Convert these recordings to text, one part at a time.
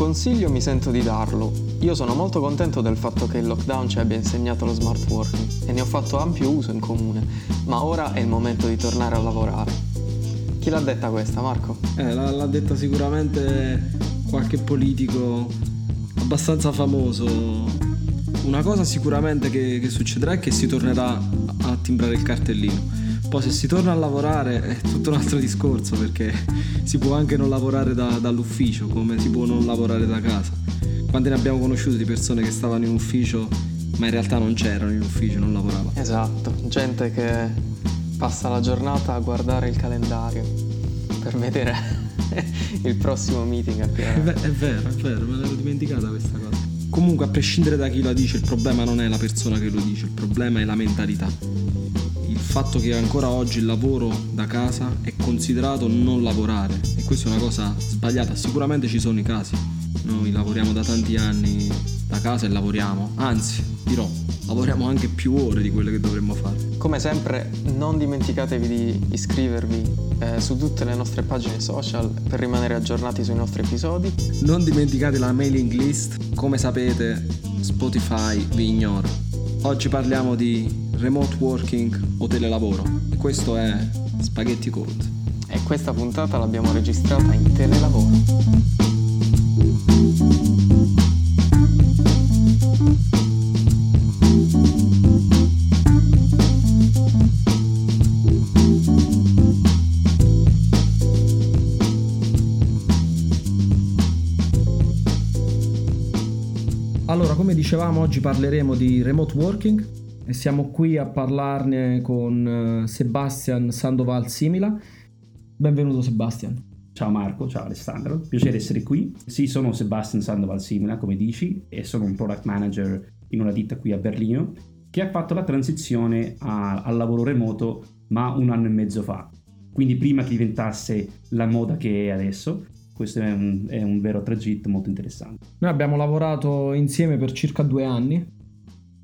consiglio mi sento di darlo. Io sono molto contento del fatto che il lockdown ci abbia insegnato lo smart working e ne ho fatto ampio uso in comune, ma ora è il momento di tornare a lavorare. Chi l'ha detta questa, Marco? Eh, l'ha, detta sicuramente qualche politico abbastanza famoso. Una cosa sicuramente che, che succederà è che si tornerà a timbrare il cartellino poi se si torna a lavorare è tutto un altro discorso perché si può anche non lavorare da, dall'ufficio come si può non lavorare da casa. Quante ne abbiamo conosciuto di persone che stavano in ufficio ma in realtà non c'erano in ufficio, non lavoravano. Esatto, gente che passa la giornata a guardare il calendario per vedere il prossimo meeting È, è vero, è vero, me l'ero dimenticata questa cosa. Comunque a prescindere da chi la dice, il problema non è la persona che lo dice, il problema è la mentalità fatto che ancora oggi il lavoro da casa è considerato non lavorare e questa è una cosa sbagliata, sicuramente ci sono i casi. Noi lavoriamo da tanti anni da casa e lavoriamo, anzi dirò, lavoriamo anche più ore di quelle che dovremmo fare. Come sempre non dimenticatevi di iscrivervi eh, su tutte le nostre pagine social per rimanere aggiornati sui nostri episodi. Non dimenticate la mailing list, come sapete Spotify vi ignora. Oggi parliamo di remote working o telelavoro. Questo è Spaghetti Code. E questa puntata l'abbiamo registrata in telelavoro. Dicevamo, oggi parleremo di remote working e siamo qui a parlarne con eh, Sebastian Sandoval Simila. Benvenuto Sebastian. Ciao Marco, ciao Alessandro, piacere essere qui. Sì, sono Sebastian Sandoval Simila, come dici, e sono un product manager in una ditta qui a Berlino che ha fatto la transizione al lavoro remoto ma un anno e mezzo fa. Quindi prima che diventasse la moda che è adesso, questo è un, è un vero tragitto molto interessante. Noi abbiamo lavorato insieme per circa due anni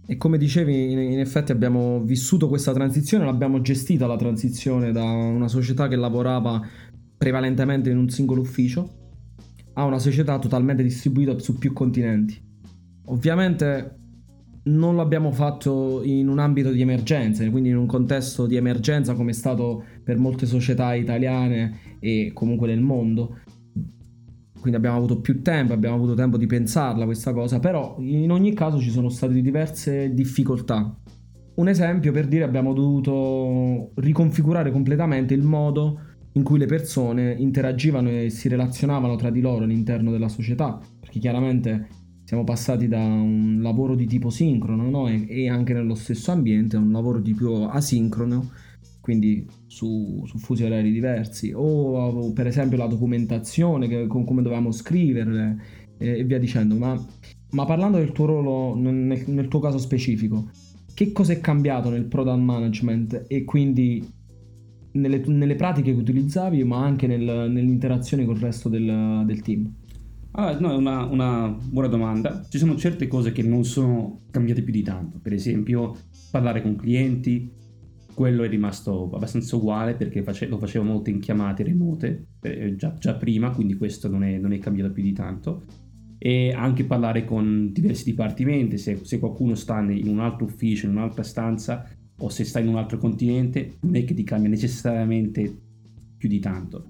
e come dicevi, in, effetti abbiamo vissuto questa transizione, l'abbiamo gestita la transizione da una società che lavorava prevalentemente in un singolo ufficio a una società totalmente distribuita su più continenti. Ovviamente non l'abbiamo fatto in un ambito di emergenza, quindi in un contesto di emergenza come è stato per molte società italiane e comunque nel mondo, quindi abbiamo avuto più tempo, abbiamo avuto tempo di pensarla questa cosa, però in ogni caso ci sono state diverse difficoltà. Un esempio per dire abbiamo dovuto riconfigurare completamente il modo in cui le persone interagivano e si relazionavano tra di loro all'interno della società, perché chiaramente siamo passati da un lavoro di tipo sincrono no? e, anche nello stesso ambiente a un lavoro di più asincrono quindi su, su fusi orari diversi, o, per esempio la documentazione, che, con come dovevamo scriverle e, e via dicendo. Ma, ma, parlando del tuo ruolo nel, nel tuo caso specifico, che cosa è cambiato nel product management e quindi nelle, nelle pratiche che utilizzavi, ma anche nel, nell'interazione col resto del, del team? Ah, no, è una, una, buona domanda. Ci sono certe cose che non sono cambiate più di tanto. Per esempio, parlare con clienti, quello è rimasto abbastanza uguale perché face- lo facevo molto in chiamate remote eh, già, già, prima, quindi questo non è, non è, cambiato più di tanto. E anche parlare con diversi dipartimenti, se, se, qualcuno sta in un altro ufficio, in un'altra stanza o se sta in un altro continente, non è che ti cambia necessariamente più di tanto.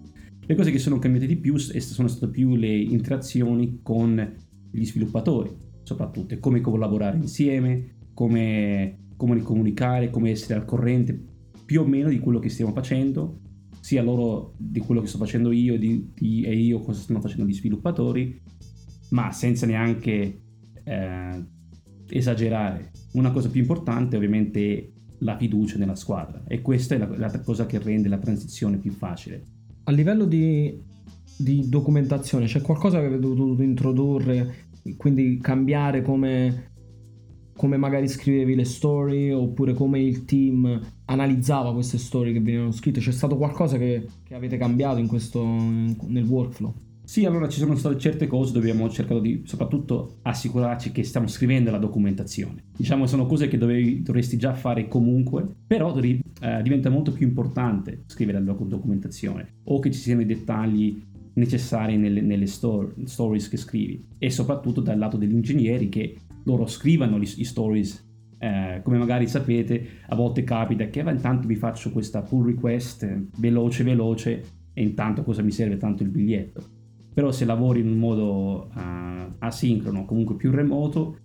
Le cose che sono cambiate di più sono state più le interazioni con gli sviluppatori, soprattutto, come collaborare insieme, come come comunicare, come essere al corrente più o meno di quello che stiamo facendo, sia loro di quello che sto facendo io di, di, e io cosa stanno facendo gli sviluppatori, ma senza neanche eh, esagerare. Una cosa più importante ovviamente è la fiducia nella squadra e questa è la, la cosa che rende la transizione più facile. A livello di, di documentazione c'è qualcosa che avete dovuto introdurre, quindi cambiare come come magari scrivevi le story oppure come il team analizzava queste storie che venivano scritte? C'è stato qualcosa che, che avete cambiato in questo, nel workflow? Sì, allora ci sono state certe cose dove abbiamo cercato di soprattutto assicurarci che stiamo scrivendo la documentazione. Diciamo sono cose che dovevi, dovresti già fare comunque, però eh, diventa molto più importante scrivere la documentazione o che ci siano i dettagli necessarie nelle, nelle story, stories che scrivi e soprattutto dal lato degli ingegneri che loro scrivano gli, stories eh, come magari sapete a volte capita che intanto vi faccio questa pull request veloce veloce e intanto cosa mi serve? Tanto il biglietto. Però se lavori in un modo uh, asincrono comunque più remoto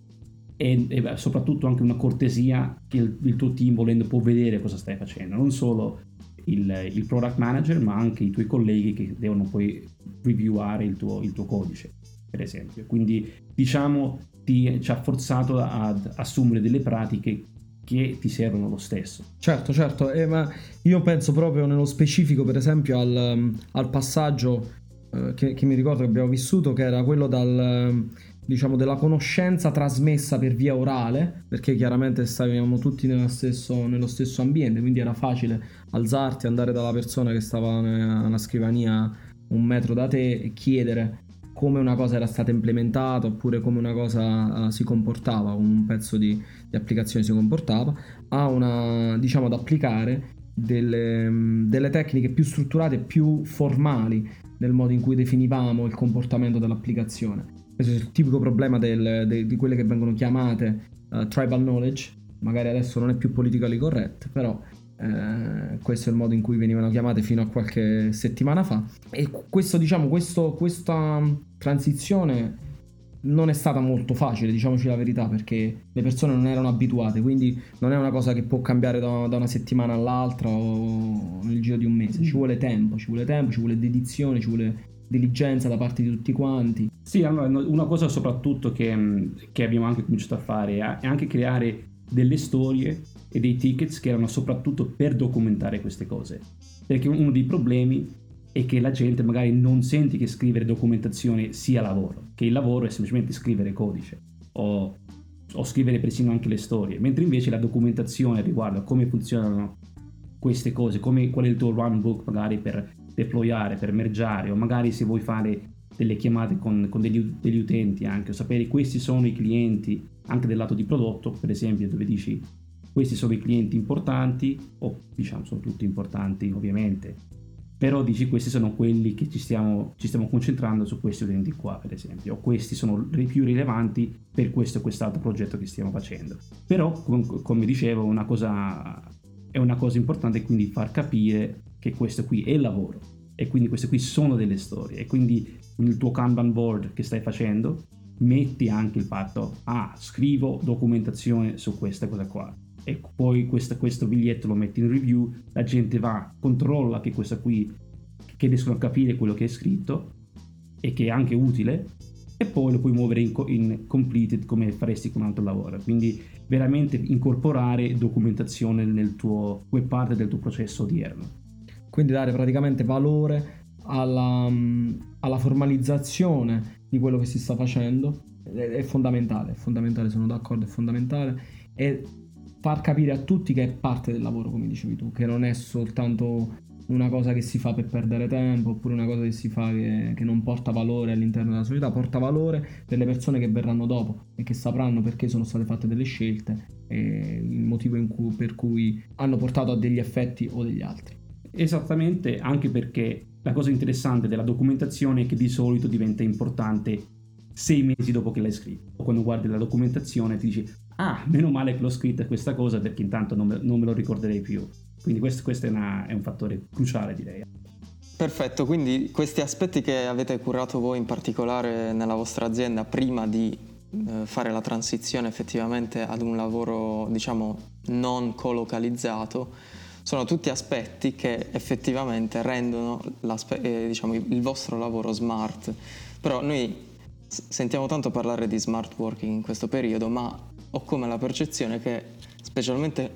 e, e, soprattutto anche una cortesia che il, il, tuo team volendo può vedere cosa stai facendo. Non solo il, il, product manager ma anche i tuoi colleghi che devono poi revieware il tuo, il tuo codice per esempio quindi diciamo ti, ci ha forzato ad assumere delle pratiche che ti servono lo stesso. Certo, certo, eh, ma io penso proprio nello specifico, per esempio, al, al passaggio eh, che, che, mi ricordo che abbiamo vissuto, che era quello dal, diciamo, della conoscenza trasmessa per via orale, perché chiaramente stavamo tutti nello stesso, nello stesso ambiente, quindi era facile alzarti, andare dalla persona che stava alla scrivania un metro da te e chiedere come una cosa era stata implementata oppure come una cosa uh, si comportava, un pezzo di, di, applicazione si comportava, a una, diciamo, ad applicare delle, delle tecniche più strutturate, più formali nel modo in cui definivamo il comportamento dell'applicazione. Questo è il tipico problema del, de, di quelle che vengono chiamate uh, tribal knowledge, magari adesso non è più politically correct, però eh, questo è il modo in cui venivano chiamate fino a qualche settimana fa. E questo, diciamo, questo, questa transizione non è stata molto facile, diciamoci la verità, perché le persone non erano abituate, quindi non è una cosa che può cambiare da, da una settimana all'altra o nel giro di un mese, ci vuole tempo, ci vuole tempo, ci vuole dedizione, ci vuole diligenza da parte di tutti quanti. Sì, allora una cosa soprattutto che, che abbiamo anche cominciato a fare è anche creare delle storie e dei tickets che erano soprattutto per documentare queste cose. Perché uno dei problemi è che la gente magari non sente che scrivere documentazione sia lavoro, che il lavoro è semplicemente scrivere codice o, o scrivere persino anche le storie, mentre invece la documentazione riguardo a come funzionano queste cose, come, qual è il tuo runbook magari per deployare, per mergiare o magari se vuoi fare delle chiamate con, con degli, degli, utenti anche, sapere questi sono i clienti anche del lato di prodotto, per esempio dove dici questi sono i clienti importanti, o diciamo sono tutti importanti ovviamente, però dici questi sono quelli che ci stiamo, ci stiamo concentrando su questi utenti qua per esempio, o questi sono i più rilevanti per questo e quest'altro progetto che stiamo facendo. Però com- come dicevo una cosa, è una cosa importante quindi far capire che questo qui è il lavoro e quindi queste qui sono delle storie e quindi nel tuo Kanban board che stai facendo metti anche il fatto ah scrivo documentazione su questa cosa qua e poi questo, questo biglietto lo metti in review, la gente va, controlla che questa qui, che riescono a capire quello che è scritto e che è anche utile e poi lo puoi muovere in, in completed come faresti con un altro lavoro. Quindi veramente incorporare documentazione nel tuo web parte del tuo processo odierno. Quindi dare praticamente valore alla, alla formalizzazione di quello che si sta facendo è fondamentale, è fondamentale, sono d'accordo, è fondamentale. E far capire a tutti che è parte del lavoro, come dicevi tu, che non è soltanto una cosa che si fa per perdere tempo oppure una cosa che si fa che, che, non porta valore all'interno della società, porta valore per le persone che verranno dopo e che sapranno perché sono state fatte delle scelte e il motivo cui, per cui hanno portato a degli effetti o degli altri. Esattamente, anche perché la cosa interessante della documentazione è che di solito diventa importante sei mesi dopo che l'hai scritto. Quando guardi la documentazione ti dici ah, meno male che l'ho scritta questa cosa perché intanto non me, non me lo ricorderei più. Quindi questo, questo è, una, è un fattore cruciale direi. Perfetto, quindi questi aspetti che avete curato voi in particolare nella vostra azienda prima di eh, fare la transizione effettivamente ad un lavoro diciamo non colocalizzato sono tutti aspetti che effettivamente rendono eh, diciamo, il vostro lavoro smart. Però noi sentiamo tanto parlare di smart working in questo periodo, ma ho come la percezione che, specialmente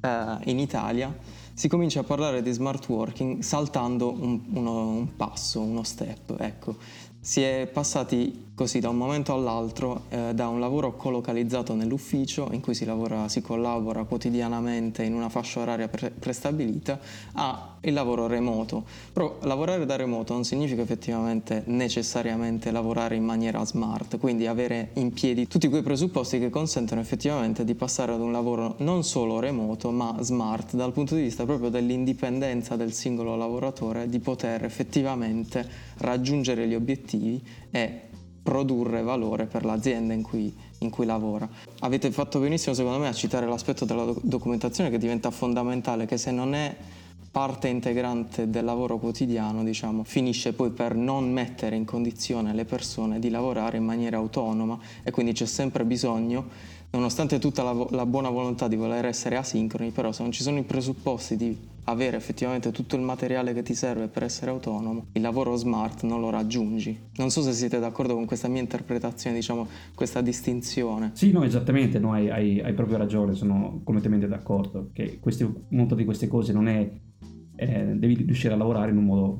eh, in Italia, si comincia a parlare di smart working saltando un, uno, un passo, uno step. Ecco, si è passati così da un momento all'altro eh, da un lavoro colocalizzato nell'ufficio in cui si lavora, si collabora quotidianamente in una fascia oraria pre- prestabilita a il lavoro remoto. Però lavorare da remoto non significa effettivamente necessariamente lavorare in maniera smart, quindi avere in piedi tutti quei presupposti che consentono effettivamente di passare ad un lavoro non solo remoto ma smart dal punto di vista proprio dell'indipendenza del singolo lavoratore di poter effettivamente raggiungere gli obiettivi e produrre valore per l'azienda in cui, in cui, lavora. Avete fatto benissimo secondo me a citare l'aspetto della documentazione che diventa fondamentale, che se non è parte integrante del lavoro quotidiano, diciamo, finisce poi per non mettere in condizione le persone di lavorare in maniera autonoma e quindi c'è sempre bisogno nonostante tutta la, la, buona volontà di voler essere asincroni, però se non ci sono i presupposti di avere effettivamente tutto il materiale che ti serve per essere autonomo, il lavoro smart non lo raggiungi. Non so se siete d'accordo con questa mia interpretazione, diciamo, questa distinzione. Sì, no, esattamente, no, hai, hai, hai proprio ragione, sono completamente d'accordo, che queste, molto di queste cose non è... Eh, devi riuscire a lavorare in un modo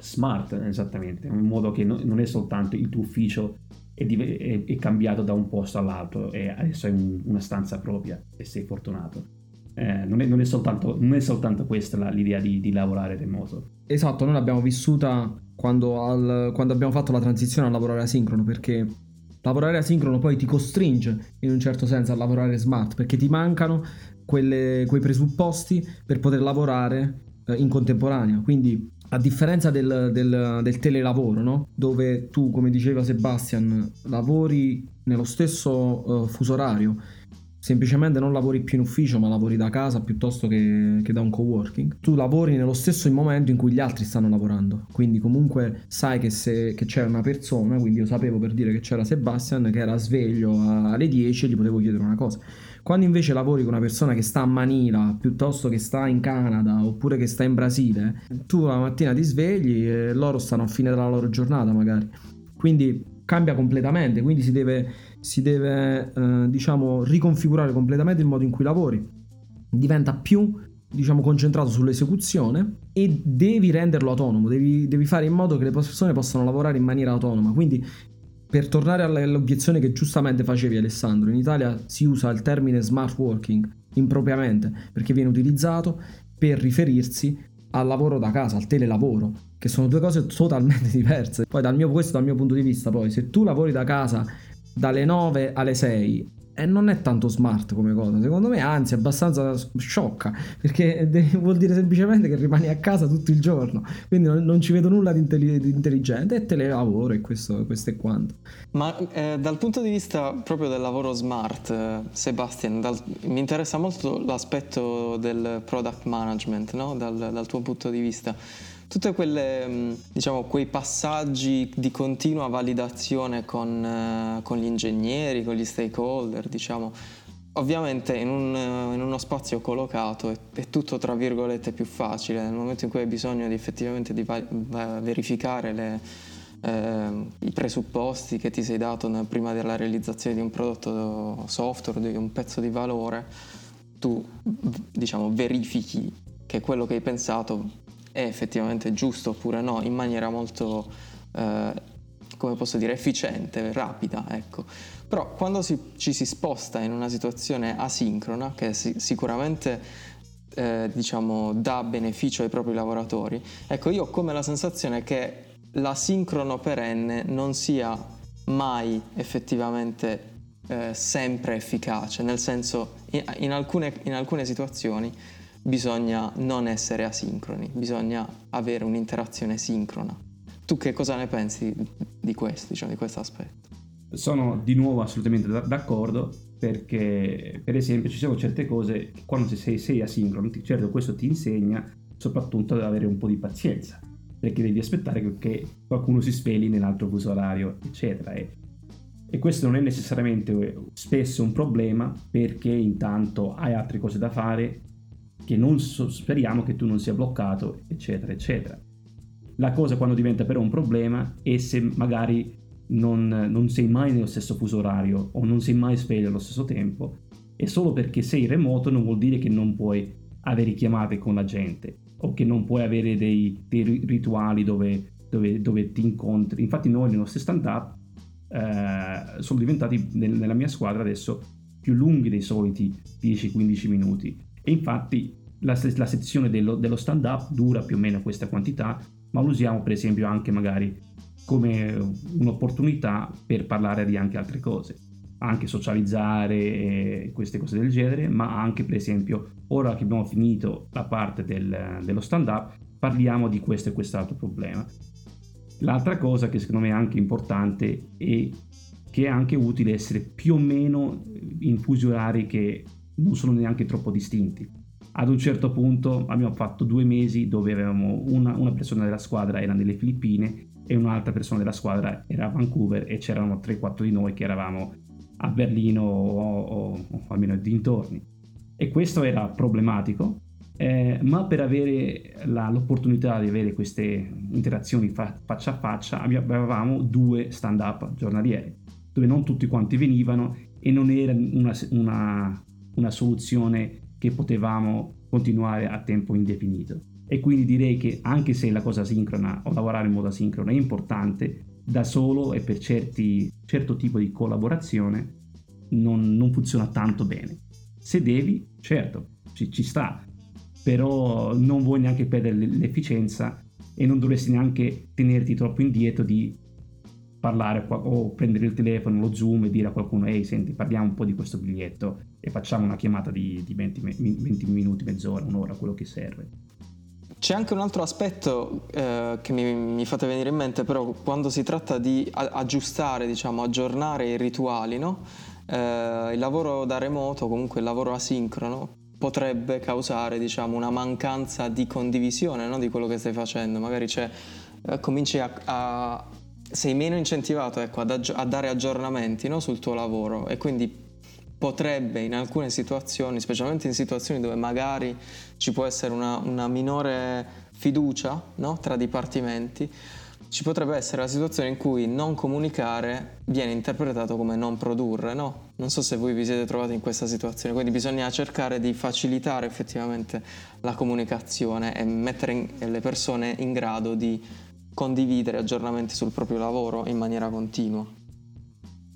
smart, esattamente, in un modo che no, non è soltanto il tuo ufficio è, è, è, cambiato da un posto all'altro e adesso hai un, una stanza propria e sei fortunato. Eh, non, è, non, è soltanto, non, è, soltanto, questa la, l'idea di, di, lavorare remoto. Esatto, noi l'abbiamo vissuta quando, al, quando abbiamo fatto la transizione a lavorare asincrono perché lavorare asincrono poi ti costringe in un certo senso a lavorare smart perché ti mancano quelle, quei presupposti per poter lavorare eh, in contemporanea. Quindi a differenza del, del, del telelavoro, no? dove tu, come diceva Sebastian, lavori nello stesso uh, fuso orario, semplicemente non lavori più in ufficio ma lavori da casa piuttosto che, che, da un coworking, tu lavori nello stesso momento in cui gli altri stanno lavorando, quindi comunque sai che, se, che c'è una persona, quindi io sapevo per dire che c'era Sebastian che era sveglio alle 10 e gli potevo chiedere una cosa. Quando invece lavori con una persona che sta a Manila piuttosto che sta in Canada oppure che sta in Brasile, tu la mattina ti svegli e loro stanno a fine della loro giornata magari. Quindi cambia completamente, quindi si deve, si deve eh, diciamo, riconfigurare completamente il modo in cui lavori. Diventa più diciamo concentrato sull'esecuzione e devi renderlo autonomo, devi, devi, fare in modo che le persone possano lavorare in maniera autonoma. Quindi per tornare all'obiezione che giustamente facevi Alessandro, in Italia si usa il termine smart working impropriamente perché viene utilizzato per riferirsi al lavoro da casa, al telelavoro, che sono due cose totalmente diverse. Poi dal mio, questo dal mio punto di vista, poi se tu lavori da casa dalle 9 alle 6 e non è tanto smart come cosa, secondo me, anzi è abbastanza sciocca, perché vuol dire semplicemente che rimani a casa tutto il giorno, quindi non, non ci vedo nulla di, intelli- di, intelligente e telelavoro e questo, questo è quanto. Ma eh, dal punto di vista proprio del lavoro smart, eh, Sebastian, dal, mi interessa molto l'aspetto del product management, no? dal, dal tuo punto di vista tutti mm, diciamo, quei passaggi di continua validazione con, eh, con, gli ingegneri, con gli stakeholder, diciamo, ovviamente in, un, eh, in, uno spazio collocato è, è, tutto tra virgolette più facile, nel momento in cui hai bisogno di effettivamente di verificare le, eh, i presupposti che ti sei dato prima della realizzazione di un prodotto software, di un pezzo di valore, tu diciamo verifichi che quello che hai pensato è effettivamente giusto oppure no, in maniera molto, eh, come posso dire, efficiente, rapida, ecco. Però quando si, ci si sposta in una situazione asincrona, che si, sicuramente eh, diciamo, dà beneficio ai propri lavoratori, ecco, io ho come la sensazione che l'asincrono perenne non sia mai effettivamente eh, sempre efficace, nel senso in, in, alcune, in alcune situazioni bisogna non essere asincroni, bisogna avere un'interazione sincrona. Tu che cosa ne pensi di questo, diciamo, di questo aspetto? Sono di nuovo assolutamente d'accordo perché per esempio ci sono certe cose che quando sei, sei asincrono, certo questo ti insegna soprattutto ad avere un po' di pazienza perché devi aspettare che, qualcuno si svegli nell'altro fuso orario eccetera e, e questo non è necessariamente spesso un problema perché intanto hai altre cose da fare che non so, speriamo che tu non sia bloccato, eccetera, eccetera. La cosa quando diventa però un problema è se magari non, non sei mai nello stesso fuso orario o non sei mai sveglio allo stesso tempo e solo perché sei remoto non vuol dire che non puoi avere chiamate con la gente o che non puoi avere dei, dei rituali dove, dove, dove, ti incontri. Infatti noi nei nostri stand-up eh, sono diventati nella mia squadra adesso più lunghi dei soliti 10-15 minuti e infatti la, la sezione dello, dello stand-up dura più o meno questa quantità, ma lo usiamo per esempio anche magari come un'opportunità per parlare di anche altre cose. anche socializzare e queste cose del genere, ma anche per esempio ora che abbiamo finito la parte del, dello stand up parliamo di questo e quest'altro problema. L'altra cosa che secondo me è anche importante è che è anche utile essere più o meno in fusi orari che non sono neanche troppo distinti. Ad un certo punto abbiamo fatto due mesi dove avevamo una, una persona della squadra era nelle Filippine e un'altra persona della squadra era a Vancouver e c'erano 3-4 di noi che eravamo a Berlino o, o, o almeno dintorni. E questo era problematico, eh, ma per avere la, l'opportunità di avere queste interazioni fa, faccia a faccia avevamo due stand-up giornalieri, dove non tutti quanti venivano e non era una, una, una soluzione che potevamo continuare a tempo indefinito. E quindi direi che anche se la cosa sincrona o lavorare in modo asincrono è importante, da solo e per certi, certo tipo di collaborazione non, non funziona tanto bene. Se devi, certo, ci, ci sta, però non vuoi neanche perdere l'efficienza e non dovresti neanche tenerti troppo indietro di parlare o prendere il telefono, lo zoom e dire a qualcuno ehi senti parliamo un po' di questo biglietto e facciamo una chiamata di, di 20, 20, minuti, mezz'ora, un'ora, quello che serve. C'è anche un altro aspetto eh, che mi, mi, fate venire in mente, però quando si tratta di aggiustare, diciamo, aggiornare i rituali, no? eh, il lavoro da remoto, comunque il lavoro asincrono, potrebbe causare diciamo, una mancanza di condivisione no? di quello che stai facendo. Magari eh, cominci a, a, sei meno incentivato ecco, ad aggi- a dare aggiornamenti no? sul tuo lavoro e quindi potrebbe in alcune situazioni, specialmente in situazioni dove magari ci può essere una, una minore fiducia no? tra dipartimenti, ci potrebbe essere la situazione in cui non comunicare viene interpretato come non produrre, no? Non so se voi vi siete trovati in questa situazione, quindi bisogna cercare di facilitare effettivamente la comunicazione e mettere in, le persone in grado di condividere aggiornamenti sul proprio lavoro in maniera continua.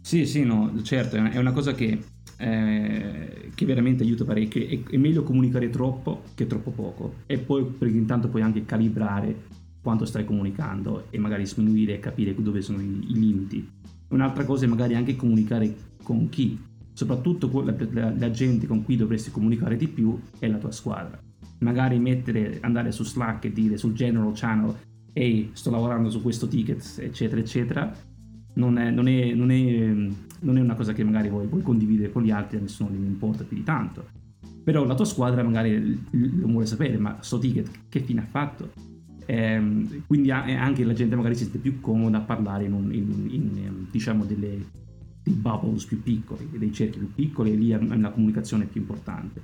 Sì, sì, no, certo, è una cosa che, eh, che veramente aiuta parecchio. È, è meglio comunicare troppo che troppo poco e poi perché intanto puoi anche calibrare quanto stai comunicando e magari sminuire e capire dove sono i, i limiti. Un'altra cosa è magari anche comunicare con chi, soprattutto la, la, la, gente con cui dovresti comunicare di più è la tua squadra. Magari mettere, andare su Slack e dire sul general channel ehi sto lavorando su questo ticket eccetera eccetera. Non è, non è, non è, non è una cosa che magari vuoi, vuoi, condividere con gli altri a nessuno gli importa più di tanto. Però la tua squadra magari lo vuole sapere ma sto ticket che fine ha fatto? Eh, quindi anche la gente magari si sente più comoda a parlare in, un, in, in ehm, diciamo delle, dei bubbles più piccoli, dei cerchi più piccoli e lì è una comunicazione più importante.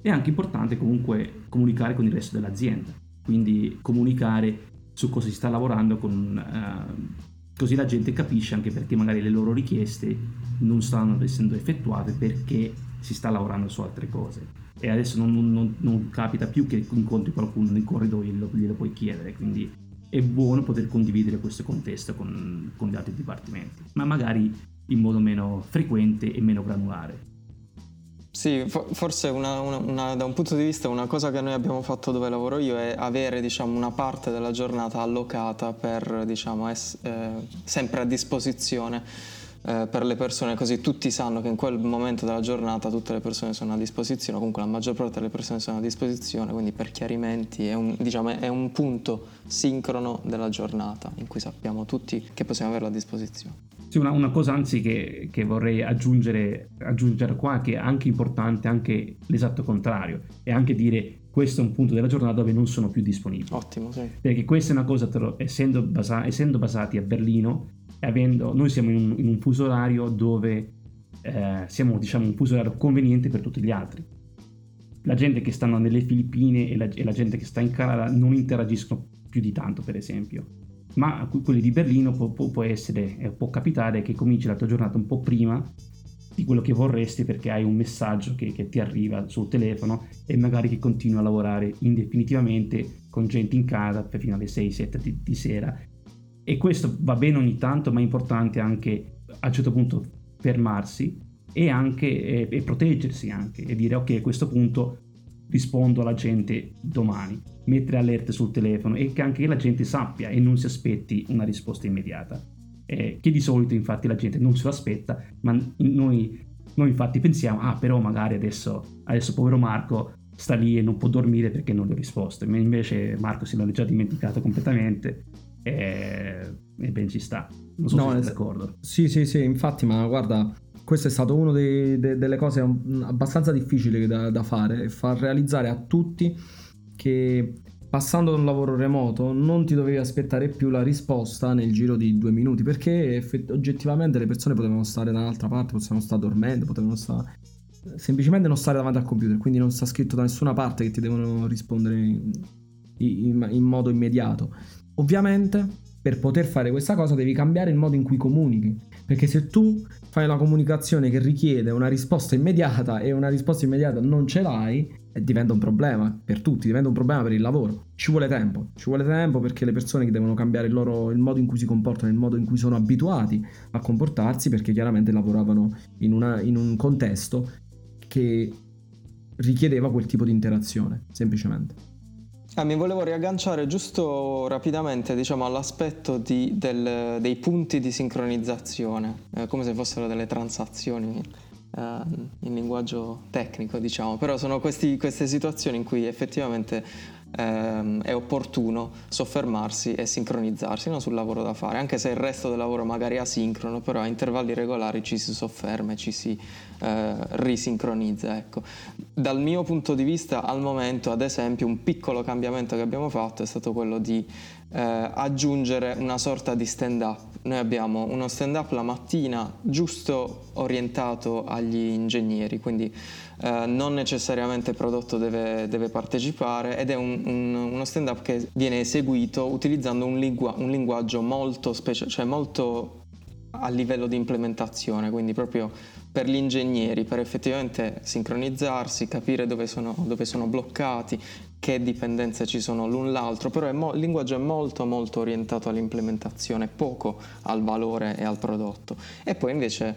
È anche importante comunque comunicare con il resto dell'azienda, quindi comunicare su cosa si sta lavorando con, uh, così la gente capisce anche perché magari le loro richieste non stanno essendo effettuate perché si sta lavorando su altre cose e adesso non, non, non capita più che incontri qualcuno nel corridoio e glielo, glielo puoi chiedere, quindi è buono poter condividere questo contesto con, con gli altri dipartimenti, ma magari in modo meno frequente e meno granulare. Sì, forse una, una, una, da un punto di vista una cosa che noi abbiamo fatto dove lavoro io è avere diciamo, una parte della giornata allocata per diciamo, es, eh, sempre a disposizione eh, per le persone, così tutti sanno che in quel momento della giornata tutte le persone sono a disposizione, comunque la maggior parte delle persone sono a disposizione, quindi per chiarimenti è un, diciamo, è un punto sincrono della giornata in cui sappiamo tutti che possiamo averla a disposizione. Sì, una, una, cosa anzi che, che vorrei aggiungere, aggiungere, qua, che è anche importante, anche l'esatto contrario, è anche dire questo è un punto della giornata dove non sono più disponibili. Ottimo, sì. Perché questa è una cosa, essendo, basa, essendo basati a Berlino, avendo, noi siamo in un, in un fuso orario dove eh, siamo diciamo un fuso orario conveniente per tutti gli altri. La gente che sta nelle Filippine e la, e la gente che sta in Canada non interagiscono più di tanto, per esempio. Ma quelli di Berlino può, può, essere, eh, può capitare che cominci la tua giornata un po' prima di quello che vorresti perché hai un messaggio che, che, ti arriva sul telefono e magari che continui a lavorare indefinitivamente con gente in casa fino alle 6-7 di, di, sera e questo va bene ogni tanto, ma è importante anche a un certo punto fermarsi e anche e, e proteggersi anche e dire ok a questo punto rispondo alla gente domani, mettere allerte sul telefono e che anche la gente sappia e non si aspetti una risposta immediata. eh, che di solito infatti la gente non se lo aspetta, ma noi, noi infatti pensiamo, ah però magari adesso, adesso povero Marco sta lì e non può dormire perché non gli ho risposto, invece Marco se l'ha già dimenticato completamente e, e ben ci sta. Non so no, se sei d'accordo. Sì, sì, sì, infatti, ma guarda, questo è stato una de, delle cose abbastanza difficili da, da fare, far realizzare a tutti che passando da un lavoro remoto non ti dovevi aspettare più la risposta nel giro di due minuti perché effett- oggettivamente le persone potevano stare da un'altra parte, potevano stare dormendo, potevano stare semplicemente non stare davanti al computer, quindi non sta scritto da nessuna parte che ti devono rispondere in, in, in modo immediato. Ovviamente per poter fare questa cosa devi cambiare il modo in cui comunichi, perché se tu fai una comunicazione che richiede una risposta immediata e una risposta immediata non ce l'hai, eh, diventa un problema per tutti, diventa un problema per il lavoro. Ci vuole tempo, ci vuole tempo perché le persone devono cambiare il, loro, il modo in cui si comportano, il modo in cui sono abituati a comportarsi, perché chiaramente lavoravano in, una, in un contesto che richiedeva quel tipo di interazione, semplicemente. Ah, mi volevo riagganciare giusto rapidamente diciamo, all'aspetto di, del, dei punti di sincronizzazione, eh, come se fossero delle transazioni eh, in linguaggio tecnico, diciamo, però sono questi, queste situazioni in cui effettivamente ehm, è opportuno soffermarsi e sincronizzarsi no, sul lavoro da fare, anche se il resto del lavoro magari è asincrono, però a intervalli regolari ci si sofferma e ci si eh, risincronizza. Ecco. Dal mio punto di vista al momento, ad esempio, un piccolo cambiamento che abbiamo fatto è stato quello di eh, aggiungere una sorta di stand up. Noi abbiamo uno stand up la mattina giusto orientato agli ingegneri, quindi eh, non necessariamente il prodotto deve, deve partecipare ed è un, un, uno stand up che viene eseguito utilizzando un, lingua, un linguaggio molto speciale, cioè molto a livello di implementazione, quindi proprio per gli ingegneri, per effettivamente sincronizzarsi, capire dove sono, dove sono bloccati, che dipendenze ci sono l'un l'altro, però mo- il linguaggio è molto molto orientato all'implementazione, poco al valore e al prodotto. E poi invece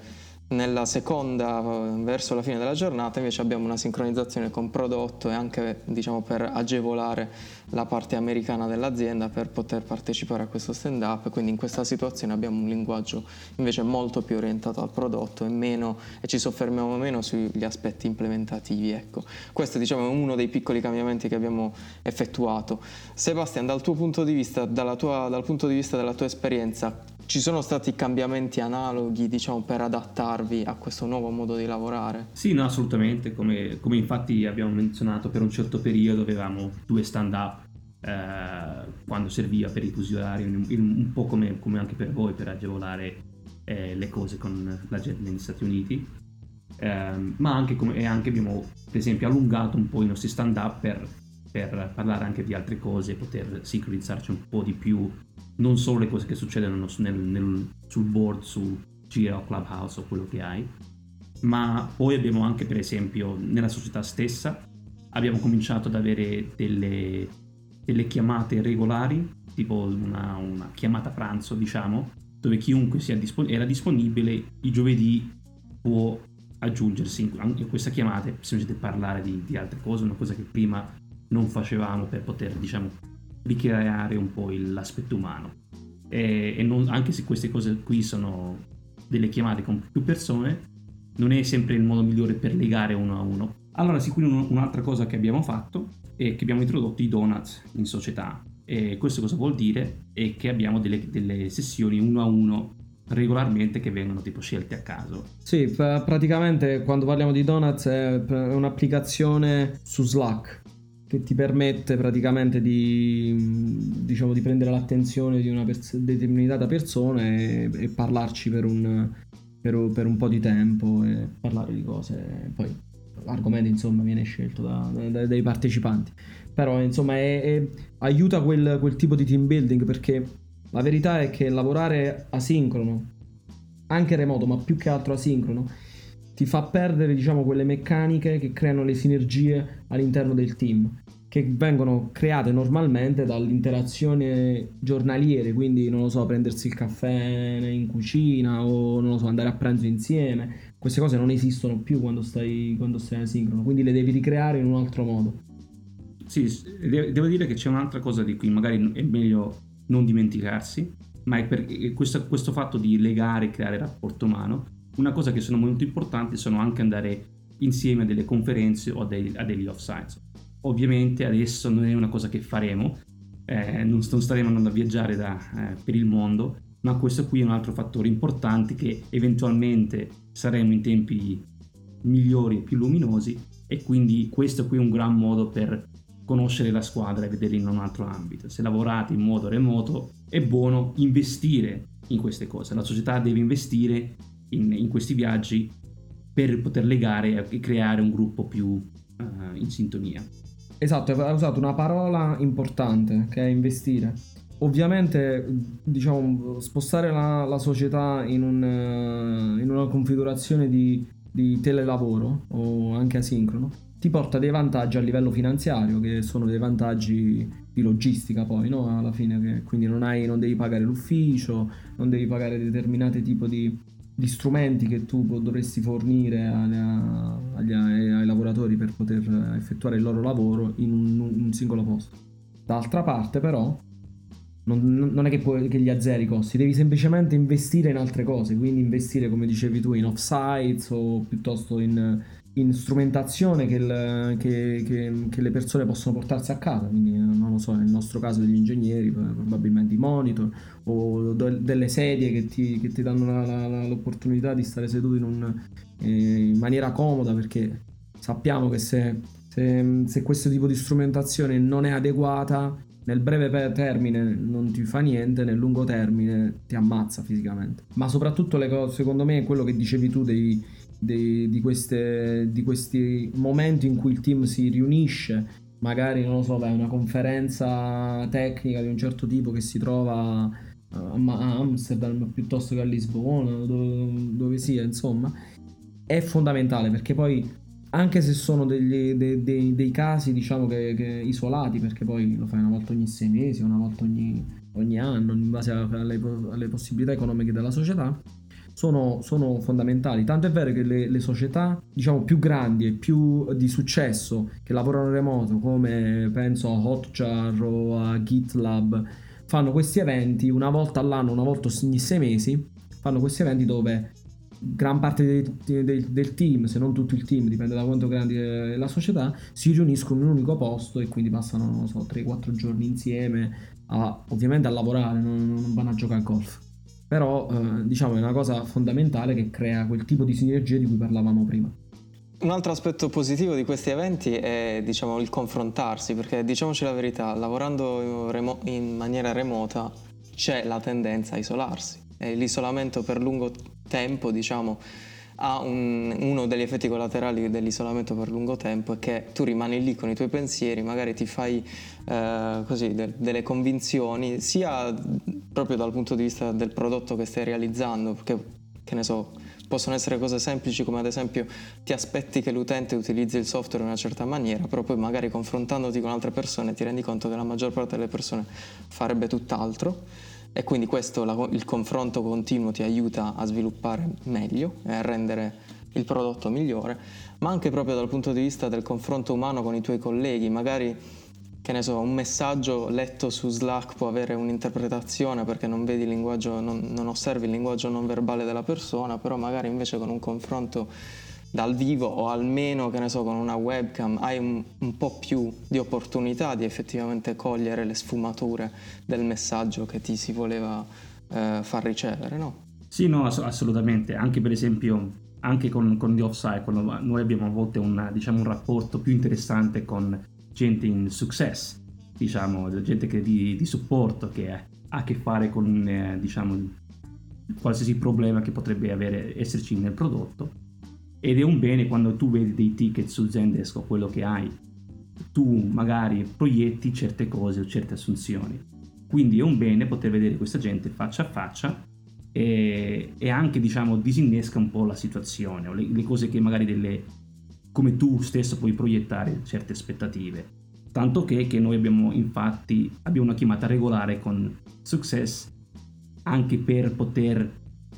nella seconda, verso la fine della giornata, invece abbiamo una sincronizzazione con prodotto e anche diciamo, per agevolare la parte americana dell'azienda per poter partecipare a questo stand up. Quindi in questa situazione abbiamo un linguaggio invece molto più orientato al prodotto e, meno, e ci soffermiamo meno sugli aspetti implementativi. Ecco. Questo diciamo, è uno dei piccoli cambiamenti che abbiamo effettuato. Sebastian, dal tuo punto di vista, tua, dal punto di vista della tua esperienza, ci sono stati cambiamenti analoghi, diciamo, per adattarvi a questo nuovo modo di lavorare? Sì, no, assolutamente. Come, come infatti abbiamo menzionato, per un certo periodo avevamo due stand-up eh, quando serviva per i fusi orari, un, un po' come, come, anche per voi, per agevolare eh, le cose con la gente negli Stati Uniti. Eh, ma anche, come, anche abbiamo, per esempio, allungato un po' i nostri stand-up per, per parlare anche di altre cose, poter sincronizzarci un po' di più non solo le cose che succedono nel, nel, sul board, su Gira o Clubhouse o quello che hai, ma poi abbiamo anche per esempio nella società stessa abbiamo cominciato ad avere delle, delle chiamate regolari, tipo una, una, chiamata pranzo diciamo, dove chiunque dispon- era disponibile i giovedì può aggiungersi in, questa chiamata semplicemente parlare di, di altre cose, una cosa che prima non facevamo per poter diciamo ricreare un po' l'aspetto umano. E, e non, anche se queste cose qui sono delle chiamate con più persone, non è sempre il modo migliore per legare uno a uno. Allora, sicuramente un'altra cosa che abbiamo fatto è che abbiamo introdotto i donuts in società. E questo cosa vuol dire? È che abbiamo delle, delle sessioni uno a uno regolarmente che vengono tipo scelte a caso. Sì, praticamente quando parliamo di donuts è un'applicazione su Slack che ti permette praticamente di, diciamo, di prendere l'attenzione di una pers- determinata persona e, e parlarci per un, per, per un, po' di tempo e parlare di cose. Poi l'argomento insomma viene scelto da, da, dai partecipanti. Però insomma è, è, aiuta quel, quel tipo di team building perché la verità è che lavorare asincrono, anche remoto, ma più che altro asincrono, ti fa perdere diciamo quelle meccaniche che creano le sinergie all'interno del team che vengono create normalmente dall'interazione giornaliere, quindi non lo so, prendersi il caffè in cucina o non lo so, andare a pranzo insieme. Queste cose non esistono più quando stai, quando stai asincrono, quindi le devi ricreare in un altro modo. Sì, devo dire che c'è un'altra cosa di cui magari è meglio non dimenticarsi, ma è per questo, questo fatto di legare e creare rapporto umano. Una cosa che sono molto importanti sono anche andare insieme a delle conferenze o a, dei, a degli offsites. Ovviamente adesso non è una cosa che faremo, eh, non, non, staremo andando a viaggiare da, eh, per il mondo, ma questo qui è un altro fattore importante che eventualmente saremo in tempi migliori e più luminosi e quindi questo qui è un gran modo per conoscere la squadra e vederla in un altro ambito. Se lavorate in modo remoto è buono investire in queste cose, la società deve investire in, in questi viaggi per poter legare e creare un gruppo più uh, in sintonia. Esatto, ha usato una parola importante che è investire. Ovviamente, diciamo, spostare la, la società in, un, in, una configurazione di, di telelavoro o anche asincrono ti porta dei vantaggi a livello finanziario, che sono dei vantaggi di logistica poi, no? Alla fine, quindi non, hai, non devi pagare l'ufficio, non devi pagare determinati tipi di, di strumenti che tu dovresti fornire agli, agli, ai lavoratori per poter effettuare il loro lavoro in un, un singolo posto. D'altra parte però non, non, è che, puoi, che gli azzeri i costi, devi semplicemente investire in altre cose, quindi investire come dicevi tu in offsites o piuttosto in, in strumentazione che, il, che, che, che, le persone possono portarsi a casa, quindi non lo so, nel nostro caso degli ingegneri probabilmente i monitor o do, delle sedie che ti, ti danno la, la, l'opportunità di stare seduto in, un, eh, in maniera comoda perché sappiamo che se, se, se questo tipo di strumentazione non è adeguata nel breve termine non ti fa niente, nel lungo termine ti ammazza fisicamente. Ma soprattutto le cose, secondo me, quello che dicevi tu dei, dei, di, queste, di, questi momenti in cui il team si riunisce, magari non lo so, beh, una conferenza tecnica di un certo tipo che si trova a Amsterdam piuttosto che a Lisbona, dove, dove sia, insomma, è fondamentale perché poi anche se sono degli, dei, dei, dei, casi diciamo che, che, isolati perché poi lo fai una volta ogni sei mesi una volta ogni, ogni anno in base alle, alle, possibilità economiche della società sono, sono fondamentali tanto è vero che le, le, società diciamo più grandi e più di successo che lavorano remoto come penso a Hotjar o a GitLab fanno questi eventi una volta all'anno una volta ogni sei mesi fanno questi eventi dove gran parte del, del, del, team, se non tutto il team, dipende da quanto grande è la società, si riuniscono in un unico posto e quindi passano, non so, 3-4 giorni insieme, a, ovviamente a lavorare, non, non, vanno a giocare a golf. Però eh, diciamo è una cosa fondamentale che crea quel tipo di sinergia di cui parlavamo prima. Un altro aspetto positivo di questi eventi è diciamo, il confrontarsi, perché diciamoci la verità, lavorando in maniera remota c'è la tendenza a isolarsi e l'isolamento per lungo tempo, diciamo, ha un, uno degli effetti collaterali dell'isolamento per lungo tempo è che tu rimani lì con i tuoi pensieri, magari ti fai eh, così de- delle convinzioni, sia proprio dal punto di vista del prodotto che stai realizzando, perché che ne so, possono essere cose semplici come ad esempio ti aspetti che l'utente utilizzi il software in una certa maniera, però poi magari confrontandoti con altre persone ti rendi conto che la maggior parte delle persone farebbe tutt'altro e quindi questo, la, il confronto continuo ti aiuta a sviluppare meglio e a rendere il prodotto migliore, ma anche proprio dal punto di vista del confronto umano con i tuoi colleghi, magari che ne so, un messaggio letto su Slack può avere un'interpretazione perché non vedi il linguaggio, non, non osservi il linguaggio non verbale della persona, però magari invece con un confronto dal vivo o almeno che ne so con una webcam hai un, un, po' più di opportunità di effettivamente cogliere le sfumature del messaggio che ti si voleva eh, far ricevere, no? Sì, no, ass- assolutamente. Anche per esempio, anche con, con The Offcycle, noi abbiamo a volte un, diciamo, un rapporto più interessante con gente in success, diciamo, gente che di, di supporto che ha a che fare con, eh, diciamo, qualsiasi problema che potrebbe avere, esserci nel prodotto ed è un bene quando tu vedi dei ticket su Zendesk o quello che hai, tu magari proietti certe cose o certe assunzioni. Quindi è un bene poter vedere questa gente faccia a faccia e, e anche diciamo disinnesca un po' la situazione o le, le cose che magari delle, come tu stesso puoi proiettare certe aspettative. Tanto che, che noi abbiamo infatti abbiamo una chiamata regolare con Success anche per poter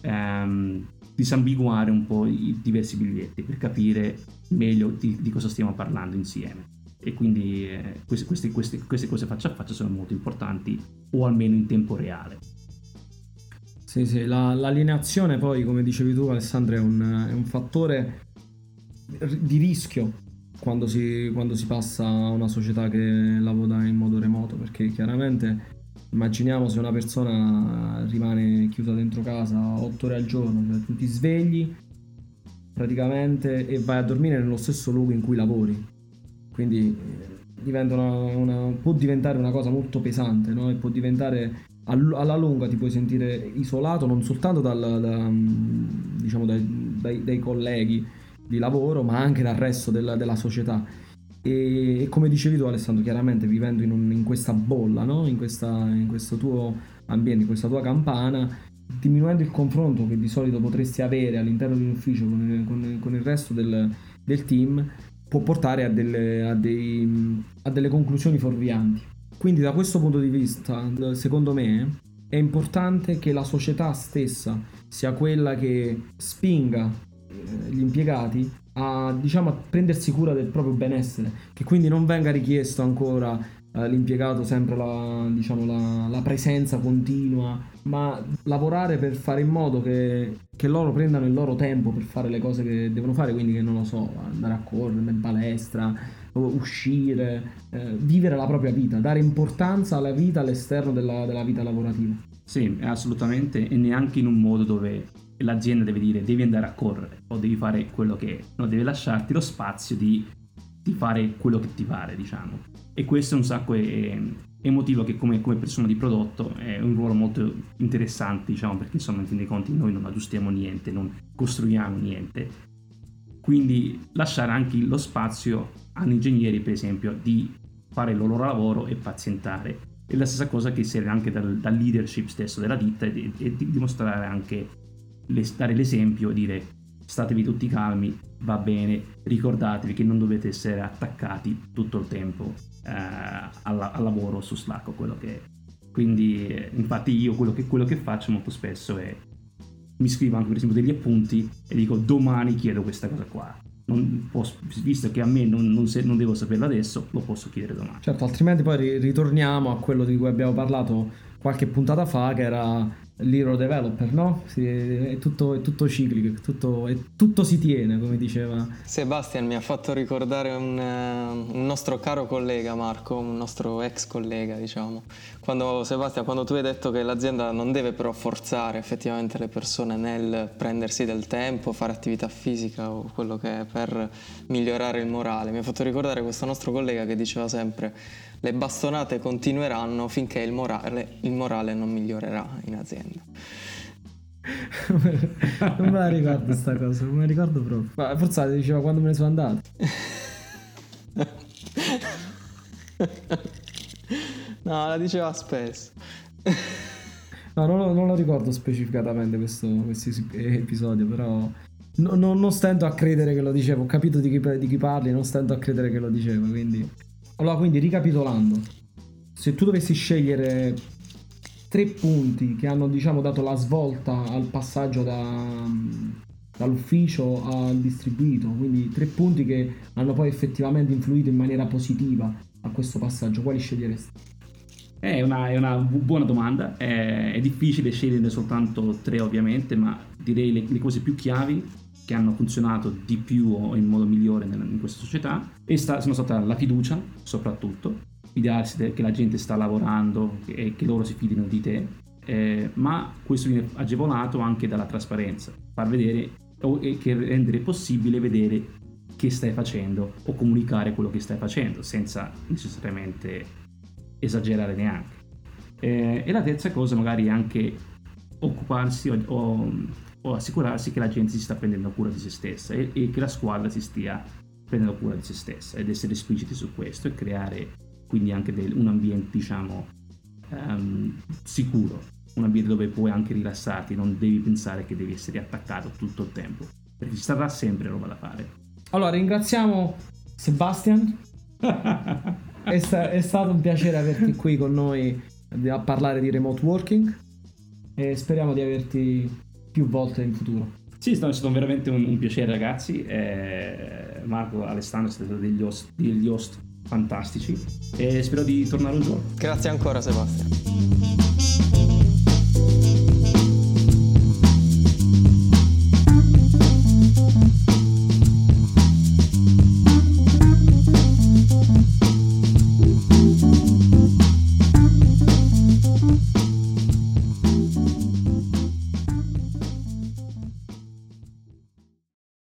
um, disambiguare un po' i diversi biglietti per capire meglio di, di cosa stiamo parlando insieme. e quindi eh, queste, queste, queste, queste cose faccia a faccia sono molto importanti o almeno in tempo reale. Sì, sì, la, l'allineazione poi, come dicevi tu Alessandro, è un, è un fattore di rischio quando si, quando si, passa a una società che lavora in modo remoto, perché chiaramente immaginiamo se una persona rimane chiusa dentro casa 8 ore al giorno, cioè tu ti svegli praticamente e vai a dormire nello stesso luogo in cui lavori. Quindi eh, una, una, può diventare una cosa molto pesante no? e può diventare alla lunga ti puoi sentire isolato non soltanto dal, da, diciamo dai, dai, dai, colleghi di lavoro ma anche dal resto della, della società e, e, come dicevi tu Alessandro chiaramente vivendo in, un, in questa bolla no? in, questa, in questo tuo ambiente in questa tua campana diminuendo il confronto che di solito potresti avere all'interno di un ufficio con, con, con il resto del, del, team può portare a delle, a, dei, a delle conclusioni fuorvianti. Quindi da questo punto di vista, secondo me, è importante che la società stessa sia quella che spinga eh, gli impiegati a, diciamo, a prendersi cura del proprio benessere, che quindi non venga richiesto ancora eh, l'impiegato sempre la, diciamo, la, la, presenza continua, ma lavorare per fare in modo che, che, loro prendano il loro tempo per fare le cose che devono fare, quindi che non lo so, andare a correre in palestra, uscire, eh, vivere la propria vita, dare importanza alla vita all'esterno della, della vita lavorativa. Sì, assolutamente, e neanche in un modo dove l'azienda deve dire devi andare a correre o devi fare quello che è, no, deve lasciarti lo spazio di, di fare quello che ti pare, diciamo. E questo è un sacco è, è motivo che come, come, persona di prodotto è un ruolo molto interessante, diciamo, perché insomma in fin dei conti noi non aggiustiamo niente, non costruiamo niente. Quindi lasciare anche lo spazio agli ingegneri, per esempio, di fare il loro lavoro e pazientare. È la stessa cosa che serve anche dal, dal leadership stesso della ditta e, e di dimostrare anche, le, dare l'esempio e dire statevi tutti calmi, va bene, ricordatevi che non dovete essere attaccati tutto il tempo eh, al, al, lavoro su Slack o quello che è. Quindi, eh, infatti, io quello che, quello che faccio molto spesso è mi scrivo anche per esempio degli appunti e dico domani chiedo questa cosa qua. Posso, visto che a me non, non, se, non, devo saperlo adesso, lo posso chiedere domani. Certo, altrimenti poi ritorniamo a quello di cui abbiamo parlato qualche puntata fa, che era l'hero developer, no? Sì, è, tutto, è, tutto, ciclico, tutto, è, tutto, si tiene, come diceva. Sebastian mi ha fatto ricordare un, uh, un, nostro caro collega Marco, un nostro ex collega, diciamo. Quando, Sebastian, quando tu hai detto che l'azienda non deve però forzare effettivamente le persone nel prendersi del tempo, fare attività fisica o quello che è per migliorare il morale, mi ha fatto ricordare questo nostro collega che diceva sempre le bastonate continueranno finché il morale, il morale non migliorerà in azienda. non me la ricordo questa cosa, non me la ricordo proprio. Ma forse diceva quando me ne sono andato. no, la diceva spesso. no, non lo, non lo, ricordo specificatamente questo, questo episodio, però no, no, non stento a credere che lo dicevo. Ho capito di chi, di chi parli, non stento a credere che lo dicevo, quindi... Allora, quindi ricapitolando, se tu dovessi scegliere tre punti che hanno, diciamo, dato la svolta al passaggio da, dall'ufficio al distribuito, quindi tre punti che hanno poi effettivamente influito in maniera positiva a questo passaggio, quali sceglieresti? È una, è una buona domanda, è, è, difficile sceglierne soltanto tre ovviamente, ma direi le, le cose più chiavi che hanno funzionato di più o in modo migliore in questa società e sta, sono stata la fiducia soprattutto, fidarsi che la gente sta lavorando e che loro si fidino di te, eh, ma questo viene agevolato anche dalla trasparenza, far vedere o che rendere possibile vedere che stai facendo o comunicare quello che stai facendo senza necessariamente esagerare neanche. Eh, e la terza cosa magari è anche occuparsi o, o o assicurarsi che la gente si sta prendendo cura di se stessa e, e, che la squadra si stia prendendo cura di se stessa ed essere espliciti su questo e creare quindi anche del, un ambiente diciamo um, sicuro, un ambiente dove puoi anche rilassarti, non devi pensare che devi essere attaccato tutto il tempo, perché ci sarà sempre roba da fare. Allora ringraziamo Sebastian, è, sta- è stato un piacere averti qui con noi a parlare di remote working e speriamo di averti più volte in futuro. Sì, è stato veramente un, un piacere ragazzi. Eh, Marco, Alessandro, siete stati degli host, degli host fantastici e spero di tornare un giorno. Grazie ancora Sebastiano.